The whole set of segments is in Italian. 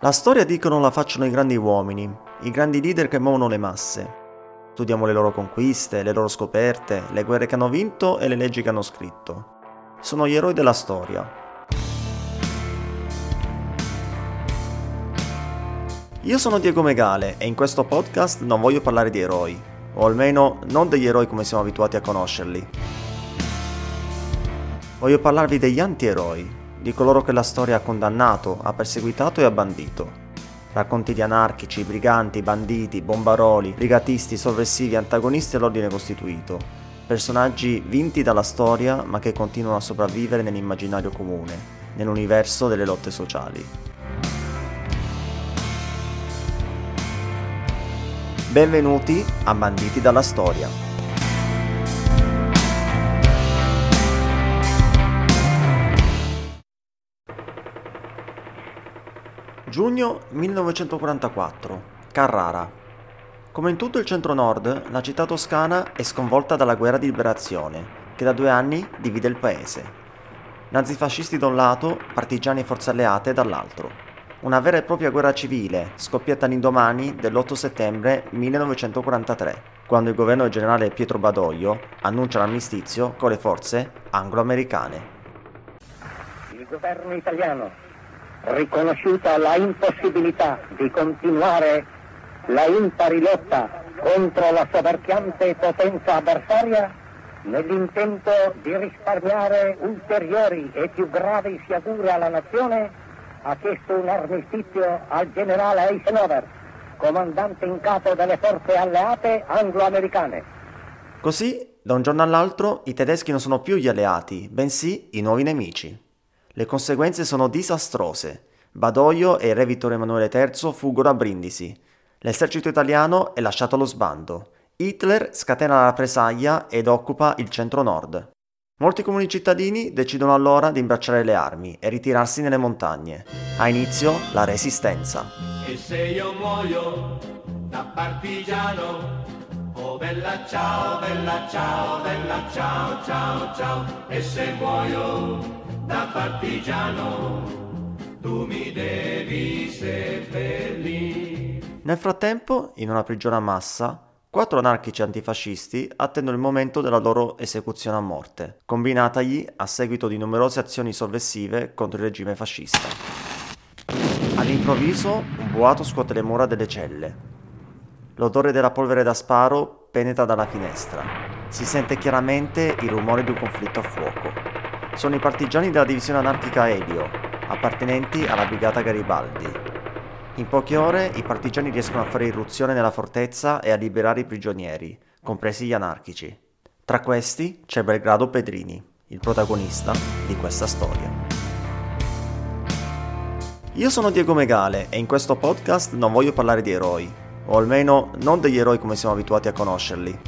La storia dicono la facciano i grandi uomini, i grandi leader che muovono le masse. Studiamo le loro conquiste, le loro scoperte, le guerre che hanno vinto e le leggi che hanno scritto. Sono gli eroi della storia. Io sono Diego Megale e in questo podcast non voglio parlare di eroi, o almeno non degli eroi come siamo abituati a conoscerli. Voglio parlarvi degli antieroi, di coloro che la storia ha condannato, ha perseguitato e ha bandito. Racconti di anarchici, briganti, banditi, bombaroli, brigatisti, sovversivi, antagonisti all'ordine costituito. Personaggi vinti dalla storia ma che continuano a sopravvivere nell'immaginario comune, nell'universo delle lotte sociali. Benvenuti a Banditi dalla Storia. Giugno 1944, Carrara. Come in tutto il centro-nord, la città toscana è sconvolta dalla guerra di liberazione, che da due anni divide il paese. Nazifascisti da un lato, partigiani e forze alleate dall'altro. Una vera e propria guerra civile, scoppiata all'indomani dell'8 settembre 1943, quando il governo generale Pietro Badoglio annuncia l'armistizio con le forze anglo-americane. Il governo italiano riconosciuta la impossibilità di continuare la impari lotta contro la soverchiante potenza avversaria, nell'intento di risparmiare ulteriori e più gravi sciagure alla nazione, ha chiesto un armistizio al generale Eisenhower, comandante in capo delle forze alleate anglo-americane. Così, da un giorno all'altro, i tedeschi non sono più gli alleati, bensì i nuovi nemici. Le conseguenze sono disastrose. Badoglio e il re Vittorio Emanuele III fuggono a Brindisi. L'esercito italiano è lasciato allo sbando. Hitler scatena la rappresaglia ed occupa il centro-nord. Molti comuni cittadini decidono allora di imbracciare le armi e ritirarsi nelle montagne. Ha inizio la resistenza. E se io muoio da partigiano, oh bella ciao, bella ciao, bella ciao, ciao, ciao, e se muoio da partigiano, tu mi devi seppellire. Nel frattempo, in una prigione a massa, quattro anarchici antifascisti attendono il momento della loro esecuzione a morte, combinatagli a seguito di numerose azioni sovversive contro il regime fascista. All'improvviso, un boato scuote le mura delle celle. L'odore della polvere da sparo penetra dalla finestra. Si sente chiaramente il rumore di un conflitto a fuoco sono i partigiani della divisione anarchica Elio, appartenenti alla brigata Garibaldi. In poche ore i partigiani riescono a fare irruzione nella fortezza e a liberare i prigionieri, compresi gli anarchici. Tra questi c'è Belgrado Pedrini, il protagonista di questa storia. Io sono Diego Megale e in questo podcast non voglio parlare di eroi, o almeno non degli eroi come siamo abituati a conoscerli.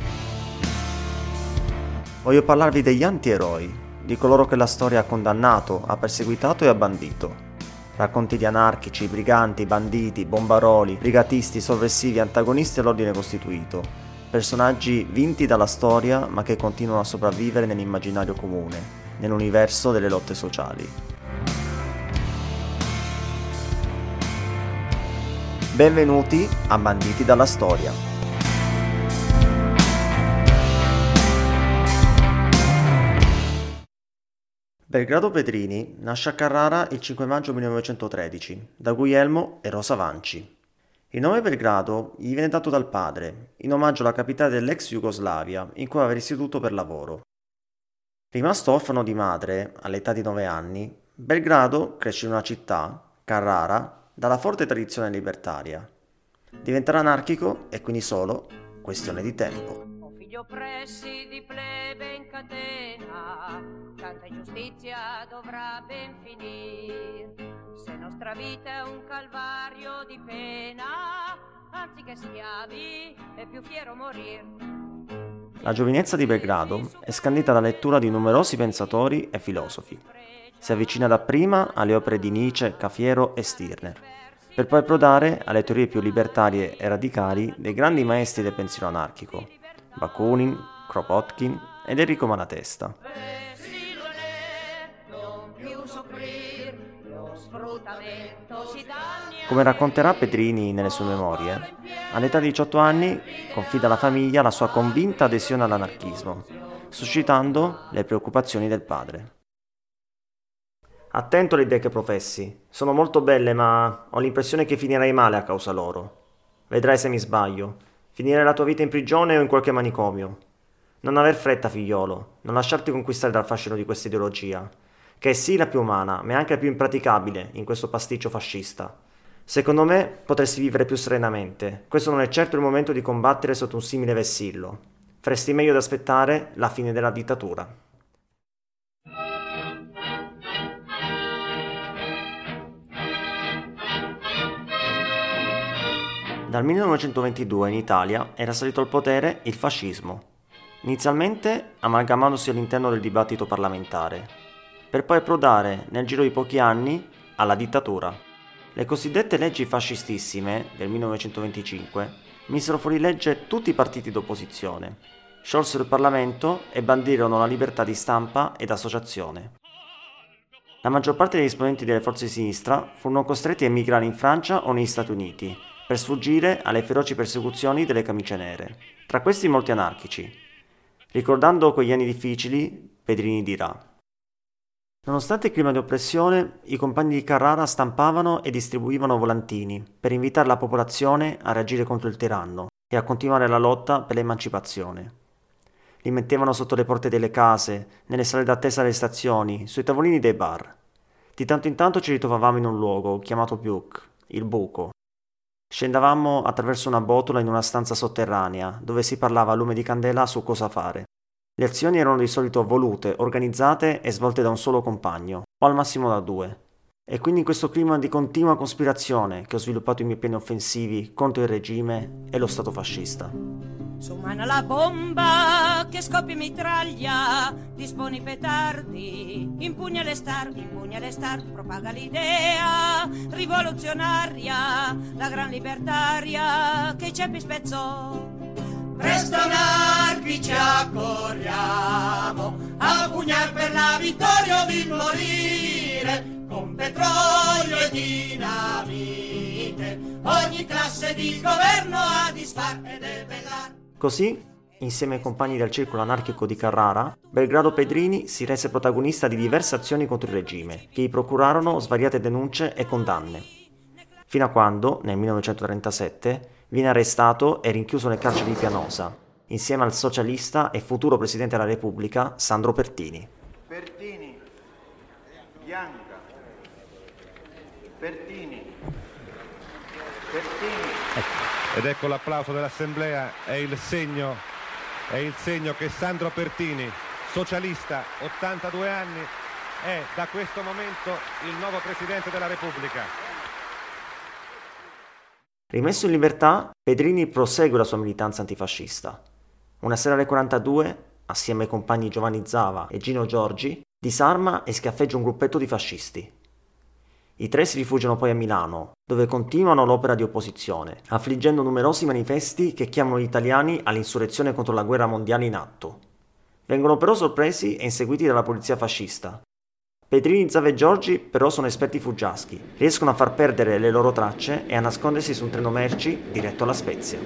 Voglio parlarvi degli antieroi, di coloro che la storia ha condannato, ha perseguitato e ha bandito. Racconti di anarchici, briganti, banditi, bombaroli, brigatisti, sovversivi, antagonisti all'ordine costituito. Personaggi vinti dalla storia ma che continuano a sopravvivere nell'immaginario comune, nell'universo delle lotte sociali. Benvenuti a Banditi dalla Storia. Belgrado Petrini nasce a Carrara il 5 maggio 1913 da Guglielmo e Rosa Vanci. Il nome Belgrado gli viene dato dal padre, in omaggio alla capitale dell'ex Jugoslavia in cui aveva istituto per lavoro. Rimasto orfano di madre all'età di 9 anni, Belgrado cresce in una città, Carrara, dalla forte tradizione libertaria. Diventerà anarchico e quindi solo questione di tempo. Oh figlio pressi di plebe in catena tanta giustizia dovrà ben finire. Se nostra vita è un calvario di pena, anziché schiavi è più fiero morir. La giovinezza di Belgrado è scandita dalla lettura di numerosi pensatori e filosofi. Si avvicina dapprima alle opere di Nietzsche, Cafiero e Stirner, per poi approdare alle teorie più libertarie e radicali dei grandi maestri del pensiero anarchico, Bakunin, Kropotkin ed Enrico Malatesta. Come racconterà Petrini nelle sue memorie, all'età di 18 anni confida alla famiglia la sua convinta adesione all'anarchismo, suscitando le preoccupazioni del padre. Attento alle idee che professi, sono molto belle ma ho l'impressione che finirai male a causa loro. Vedrai se mi sbaglio, finire la tua vita in prigione o in qualche manicomio. Non aver fretta, figliolo, non lasciarti conquistare dal fascino di questa ideologia, che è sì la più umana, ma è anche la più impraticabile in questo pasticcio fascista. Secondo me potresti vivere più serenamente. Questo non è certo il momento di combattere sotto un simile vessillo. Faresti meglio ad aspettare la fine della dittatura. Dal 1922 in Italia era salito al potere il fascismo, inizialmente amalgamandosi all'interno del dibattito parlamentare, per poi approdare nel giro di pochi anni alla dittatura. Le cosiddette leggi fascistissime del 1925 misero fuori legge tutti i partiti d'opposizione, sciolsero il Parlamento e bandirono la libertà di stampa ed associazione. La maggior parte degli esponenti delle forze di sinistra furono costretti a emigrare in Francia o negli Stati Uniti per sfuggire alle feroci persecuzioni delle camicie nere. Tra questi molti anarchici. Ricordando quegli anni difficili, Pedrini dirà Nonostante il clima di oppressione, i compagni di Carrara stampavano e distribuivano volantini per invitare la popolazione a reagire contro il tiranno e a continuare la lotta per l'emancipazione. Li mettevano sotto le porte delle case, nelle sale d'attesa delle stazioni, sui tavolini dei bar. Di tanto in tanto ci ritrovavamo in un luogo chiamato Buc, il buco, Scendavamo attraverso una botola in una stanza sotterranea, dove si parlava a lume di candela su cosa fare. Le azioni erano di solito volute, organizzate e svolte da un solo compagno, o al massimo da due. E quindi in questo clima di continua cospirazione che ho sviluppato i miei piani offensivi contro il regime e lo Stato fascista. Su mano la bomba che scoppia mitraglia, disponi petardi, impugna le star, impugna le star, propaga l'idea rivoluzionaria, la gran libertaria che i ceppi spezzò. Presto anarchici accorriamo, a pugnar per la vittoria o di morire, con petrolio e dinamite, ogni classe di governo a disfar e debellar. Così, insieme ai compagni del circolo anarchico di Carrara, Belgrado Pedrini si rese protagonista di diverse azioni contro il regime, che gli procurarono svariate denunce e condanne. Fino a quando, nel 1937, viene arrestato e rinchiuso nel carcere di Pianosa, insieme al socialista e futuro Presidente della Repubblica Sandro Pertini. Pertini, Bianca, Pertini, Pertini. Ed ecco l'applauso dell'Assemblea, è il segno, è il segno che Sandro Pertini, socialista, 82 anni, è da questo momento il nuovo Presidente della Repubblica. Rimesso in libertà, Pedrini prosegue la sua militanza antifascista. Una sera alle 42, assieme ai compagni Giovanni Zava e Gino Giorgi, disarma e schiaffeggia un gruppetto di fascisti. I tre si rifugiano poi a Milano, dove continuano l'opera di opposizione, affliggendo numerosi manifesti che chiamano gli italiani all'insurrezione contro la guerra mondiale in atto. Vengono però sorpresi e inseguiti dalla polizia fascista. Pedrini, Zava e Giorgi però sono esperti fuggiaschi, riescono a far perdere le loro tracce e a nascondersi su un treno merci diretto alla Spezia.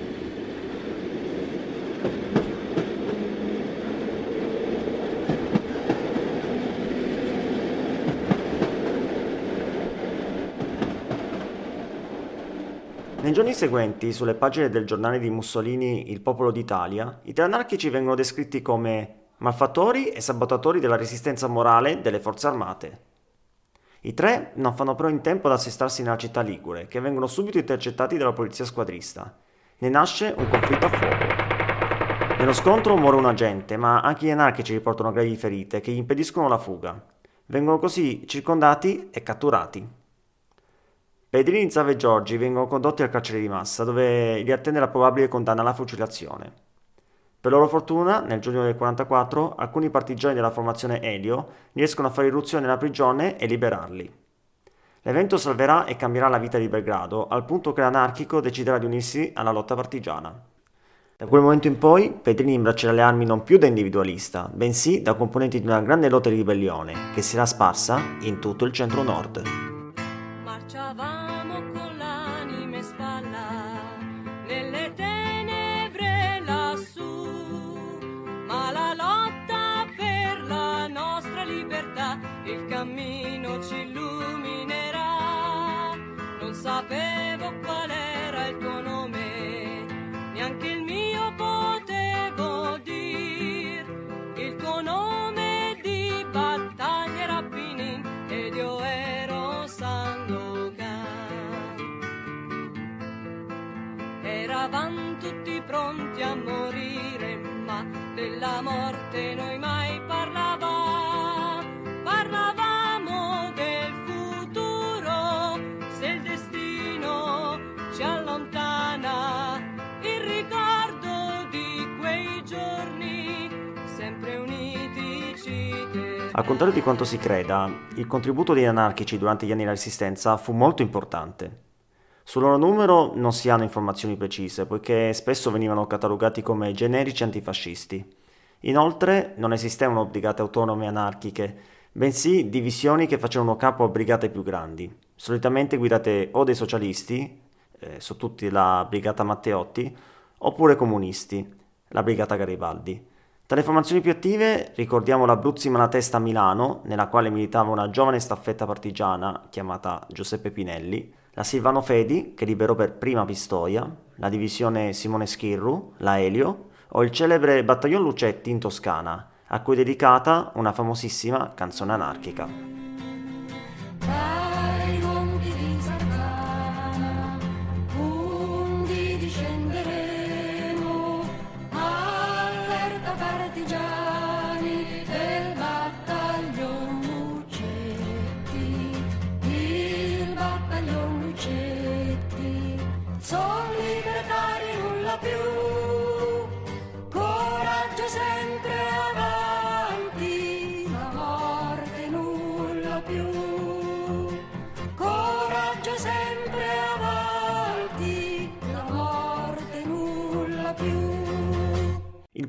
Nei giorni seguenti, sulle pagine del giornale di Mussolini Il Popolo d'Italia, i tre anarchici vengono descritti come malfattori e sabotatori della resistenza morale delle forze armate. I tre non fanno però in tempo ad assestarsi nella città ligure, che vengono subito intercettati dalla polizia squadrista. Ne nasce un conflitto a fuoco. Nello scontro muore un agente, ma anche gli anarchici riportano gravi ferite che gli impediscono la fuga. Vengono così circondati e catturati. Pedrini, Zava e Giorgi vengono condotti al carcere di massa, dove li attende la probabile condanna alla fucilazione. Per loro fortuna, nel giugno del 44, alcuni partigiani della formazione Elio riescono a fare irruzione nella prigione e liberarli. L'evento salverà e cambierà la vita di Belgrado, al punto che l'anarchico deciderà di unirsi alla lotta partigiana. Da quel momento in poi, Pedrini imbraccerà le armi non più da individualista, bensì da componente di una grande lotta di ribellione, che sarà sparsa in tutto il centro-nord. il cammino ci illuminerà. Non sapevo qual era il tuo nome, neanche il mio potevo dir. Il tuo nome di battaglia era Pinin ed io ero Sandokan. Eravamo tutti pronti a morire, ma della morte noi mai parliamo Al contrario di quanto si creda, il contributo degli anarchici durante gli anni della Resistenza fu molto importante. Sul loro numero non si hanno informazioni precise, poiché spesso venivano catalogati come generici antifascisti. Inoltre non esistevano brigate autonome anarchiche, bensì divisioni che facevano capo a brigate più grandi, solitamente guidate o dai socialisti, eh, su tutti la brigata Matteotti, oppure comunisti, la brigata Garibaldi. Tra le formazioni più attive ricordiamo la Bruzzi Malatesta Milano, nella quale militava una giovane staffetta partigiana chiamata Giuseppe Pinelli, la Silvano Fedi, che liberò per prima Pistoia, la divisione Simone Schirru, la Elio, o il celebre Battaglion Lucetti in Toscana, a cui è dedicata una famosissima canzone anarchica.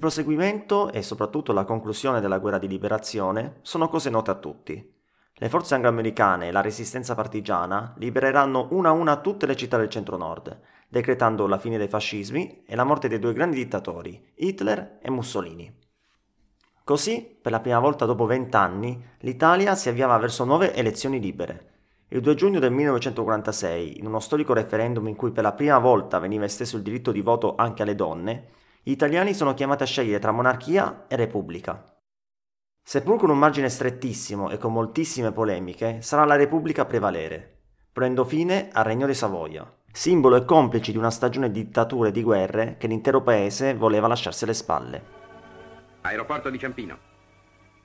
Proseguimento e soprattutto la conclusione della guerra di liberazione sono cose note a tutti. Le forze angloamericane e la resistenza partigiana libereranno una a una tutte le città del centro-nord, decretando la fine dei fascismi e la morte dei due grandi dittatori, Hitler e Mussolini. Così, per la prima volta dopo vent'anni, l'Italia si avviava verso nuove elezioni libere. Il 2 giugno del 1946, in uno storico referendum in cui per la prima volta veniva esteso il diritto di voto anche alle donne, gli italiani sono chiamati a scegliere tra monarchia e repubblica. Seppur con un margine strettissimo e con moltissime polemiche, sarà la repubblica a prevalere, ponendo fine al Regno di Savoia, simbolo e complice di una stagione di dittature e di guerre che l'intero paese voleva lasciarsi alle spalle. Aeroporto di Ciampino.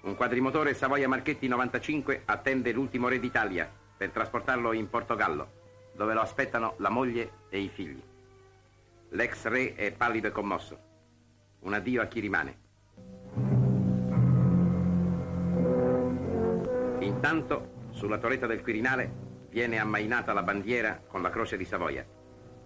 Un quadrimotore Savoia Marchetti 95 attende l'ultimo re d'Italia per trasportarlo in Portogallo, dove lo aspettano la moglie e i figli. L'ex re è pallido e commosso. Un addio a chi rimane. Intanto, sulla torretta del Quirinale viene ammainata la bandiera con la croce di Savoia,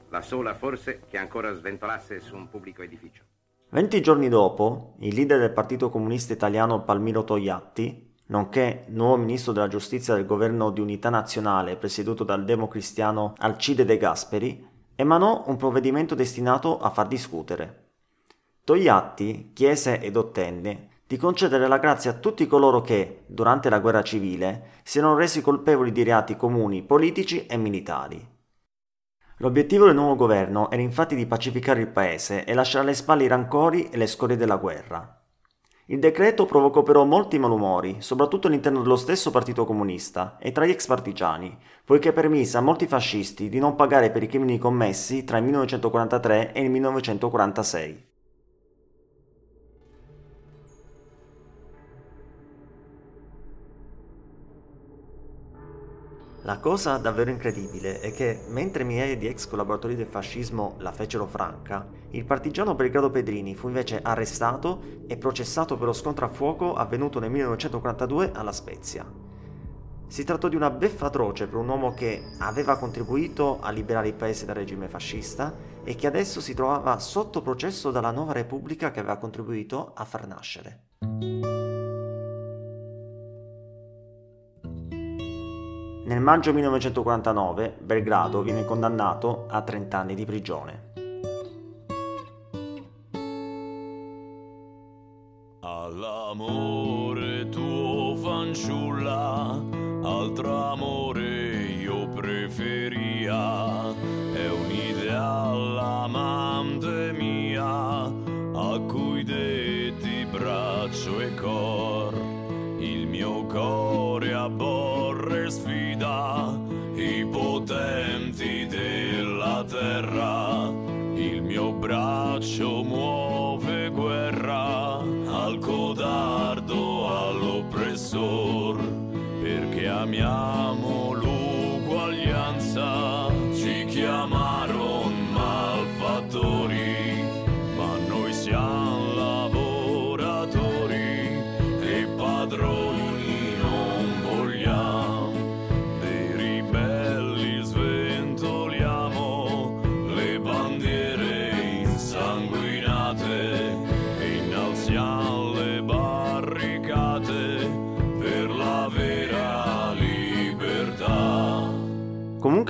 la sola forse che ancora sventolasse su un pubblico edificio. Venti giorni dopo, il leader del Partito Comunista Italiano Palmiro Togliatti, nonché nuovo ministro della giustizia del governo di unità nazionale presieduto dal democristiano Alcide De Gasperi, emanò un provvedimento destinato a far discutere. Togliatti chiese ed ottenne di concedere la grazia a tutti coloro che, durante la guerra civile, siano resi colpevoli di reati comuni politici e militari. L'obiettivo del nuovo governo era infatti di pacificare il paese e lasciare alle spalle i rancori e le scorie della guerra. Il decreto provocò però molti malumori, soprattutto all'interno dello stesso Partito Comunista e tra gli ex partigiani, poiché permise a molti fascisti di non pagare per i crimini commessi tra il 1943 e il 1946. La cosa davvero incredibile è che, mentre migliaia di ex collaboratori del fascismo la fecero franca, il partigiano Belgrado Pedrini fu invece arrestato e processato per lo scontro a fuoco avvenuto nel 1942 alla Spezia. Si trattò di una beffa atroce per un uomo che aveva contribuito a liberare il paese dal regime fascista e che adesso si trovava sotto processo dalla nuova repubblica che aveva contribuito a far nascere. Nel maggio 1949 Belgrado viene condannato a 30 anni di prigione. All'amore tuo fanciulla, altro amore io preferisco.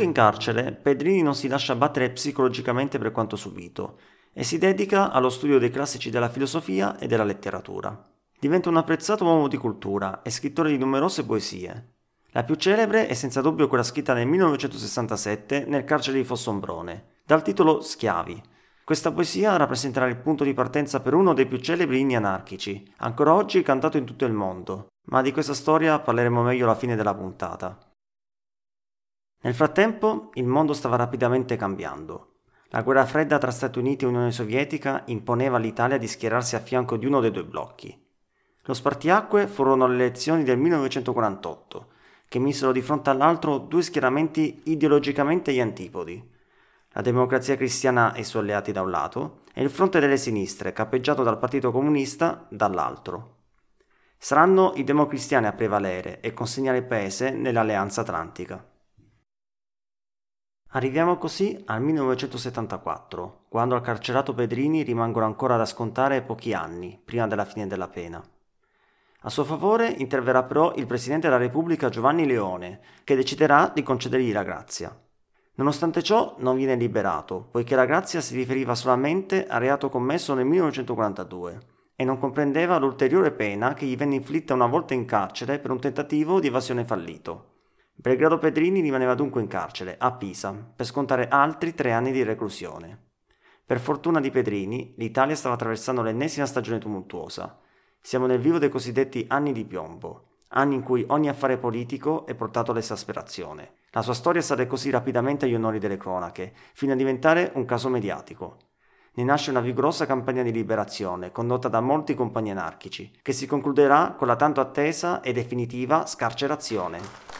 Comunque in carcere, Pedrini non si lascia battere psicologicamente per quanto subito e si dedica allo studio dei classici della filosofia e della letteratura. Diventa un apprezzato uomo di cultura e scrittore di numerose poesie. La più celebre è senza dubbio quella scritta nel 1967 nel carcere di Fossombrone, dal titolo Schiavi. Questa poesia rappresenterà il punto di partenza per uno dei più celebri inni anarchici, ancora oggi cantato in tutto il mondo, ma di questa storia parleremo meglio alla fine della puntata. Nel frattempo, il mondo stava rapidamente cambiando. La guerra fredda tra Stati Uniti e Unione Sovietica imponeva all'Italia di schierarsi a fianco di uno dei due blocchi. Lo spartiacque furono le elezioni del 1948, che misero di fronte all'altro due schieramenti ideologicamente agli antipodi. La democrazia cristiana e i suoi alleati da un lato e il fronte delle sinistre, capeggiato dal Partito Comunista, dall'altro. Saranno i democristiani a prevalere e consegnare il paese nell'Alleanza Atlantica. Arriviamo così al 1974, quando al carcerato Pedrini rimangono ancora da scontare pochi anni prima della fine della pena. A suo favore interverrà però il Presidente della Repubblica Giovanni Leone, che deciderà di concedergli la grazia. Nonostante ciò non viene liberato, poiché la grazia si riferiva solamente al reato commesso nel 1942 e non comprendeva l'ulteriore pena che gli venne inflitta una volta in carcere per un tentativo di evasione fallito. Belgrado Pedrini rimaneva dunque in carcere, a Pisa, per scontare altri tre anni di reclusione. Per fortuna di Pedrini, l'Italia stava attraversando l'ennesima stagione tumultuosa. Siamo nel vivo dei cosiddetti anni di piombo, anni in cui ogni affare politico è portato all'esasperazione. La sua storia sale così rapidamente agli onori delle cronache, fino a diventare un caso mediatico. Ne nasce una vigorosa campagna di liberazione, condotta da molti compagni anarchici, che si concluderà con la tanto attesa e definitiva scarcerazione.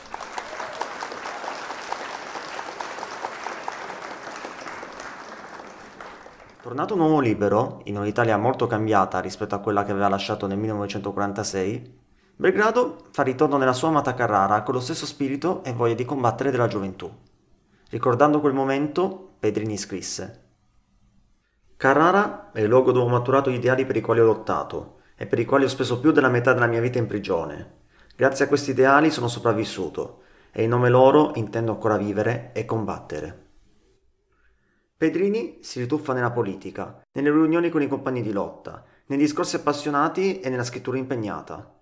Tornato un uomo libero, in un'Italia molto cambiata rispetto a quella che aveva lasciato nel 1946, Belgrado fa ritorno nella sua amata Carrara con lo stesso spirito e voglia di combattere della gioventù. Ricordando quel momento, Pedrini scrisse Carrara è il luogo dove ho maturato gli ideali per i quali ho lottato e per i quali ho speso più della metà della mia vita in prigione. Grazie a questi ideali sono sopravvissuto e in nome loro intendo ancora vivere e combattere. Pedrini si rituffa nella politica, nelle riunioni con i compagni di lotta, nei discorsi appassionati e nella scrittura impegnata.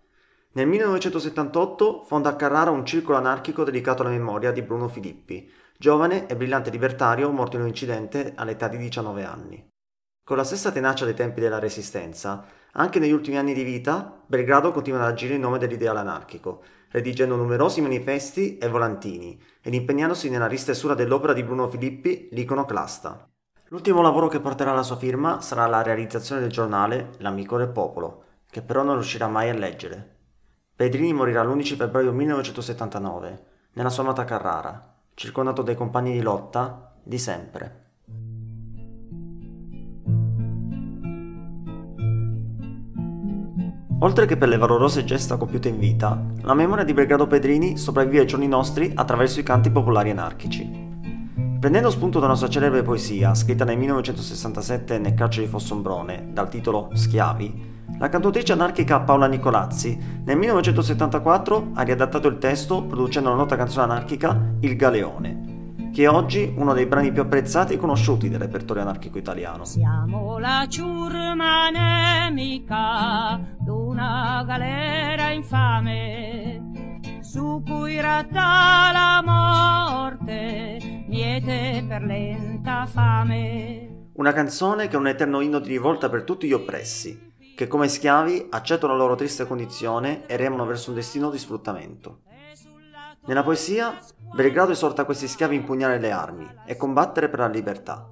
Nel 1978 fonda a Carrara un circolo anarchico dedicato alla memoria di Bruno Filippi, giovane e brillante libertario morto in un incidente all'età di 19 anni. Con la stessa tenacia dei tempi della Resistenza, anche negli ultimi anni di vita, Belgrado continua ad agire in nome dell'ideale anarchico, redigendo numerosi manifesti e volantini ed impegnandosi nella ristessura dell'opera di Bruno Filippi, l'iconoclasta. L'ultimo lavoro che porterà la sua firma sarà la realizzazione del giornale L'Amico del Popolo, che però non riuscirà mai a leggere. Pedrini morirà l'11 febbraio 1979, nella sua amata Carrara, circondato dai compagni di lotta di sempre. Oltre che per le valorose gesta compiute in vita, la memoria di Belgrado Pedrini sopravvive ai giorni nostri attraverso i canti popolari anarchici. Prendendo spunto da una sua celebre poesia, scritta nel 1967 nel carcere di Fossombrone, dal titolo Schiavi, la cantautrice anarchica Paola Nicolazzi nel 1974 ha riadattato il testo producendo la nota canzone anarchica Il Galeone, che è oggi uno dei brani più apprezzati e conosciuti del repertorio anarchico italiano. Siamo la ciurma nemica d'una galera infame su cui ratta la morte, miete per lenta fame. Una canzone che è un eterno inno di rivolta per tutti gli oppressi, che come schiavi accettano la loro triste condizione e remano verso un destino di sfruttamento. Nella poesia, Belgrado esorta questi schiavi a impugnare le armi e combattere per la libertà.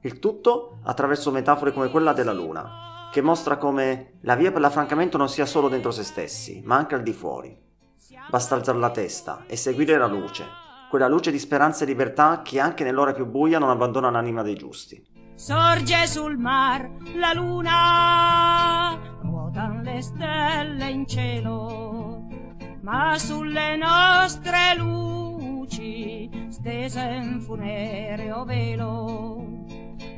Il tutto attraverso metafore come quella della luna, che mostra come la via per l'affrancamento non sia solo dentro se stessi, ma anche al di fuori. Basta alzare la testa e seguire la luce, quella luce di speranza e libertà che anche nell'ora più buia non abbandona l'anima dei giusti. Sorge sul mar la luna, ruotan le stelle in cielo, ma sulle nostre luci stese un funereo velo.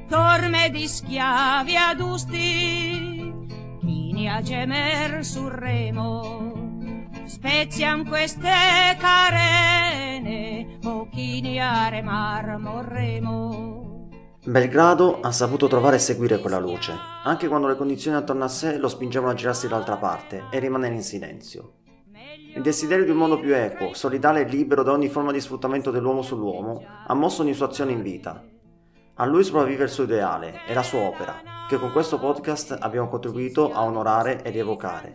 Torme di schiavi adusti, chini a gemer sul remo, spezian queste carene, o chini a remar morremo. Belgrado ha saputo trovare e seguire quella luce, anche quando le condizioni attorno a sé lo spingevano a girarsi dall'altra parte e rimanere in silenzio. Il desiderio di un mondo più equo, solidale e libero da ogni forma di sfruttamento dell'uomo sull'uomo ha mosso ogni sua azione in vita. A lui sopravvive il suo ideale e la sua opera, che con questo podcast abbiamo contribuito a onorare e rievocare.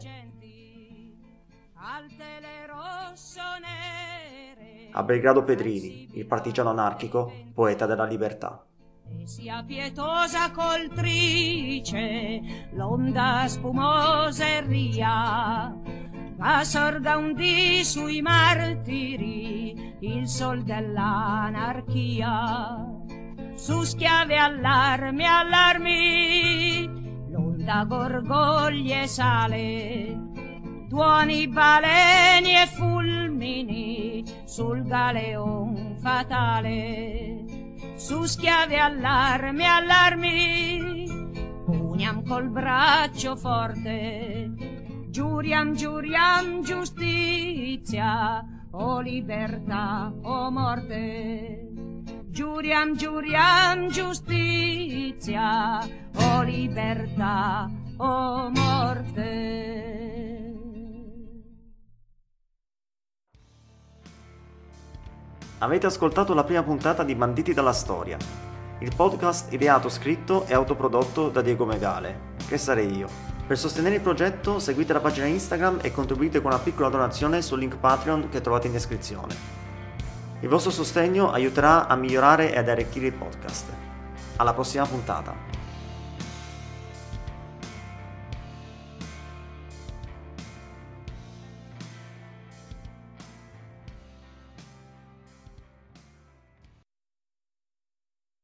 A Belgrado Pedrini, il partigiano anarchico, poeta della libertà. E sia pietosa coltrice l'onda spumosa e ria, ma sorga un dì sui martiri il sol dell'anarchia. Su schiave allarmi, allarmi, l'onda gorgoglie sale, tuoni baleni e fulmini sul galeon fatale. Su schiave allarmi, allarmi, puniam col braccio forte, giuriam, giuriam giustizia, o libertà o morte. Giuriam, giuriam giustizia, o libertà o morte. Avete ascoltato la prima puntata di Banditi dalla Storia, il podcast ideato, scritto e autoprodotto da Diego Megale, che sarei io. Per sostenere il progetto seguite la pagina Instagram e contribuite con una piccola donazione sul link Patreon che trovate in descrizione. Il vostro sostegno aiuterà a migliorare e ad arricchire il podcast. Alla prossima puntata!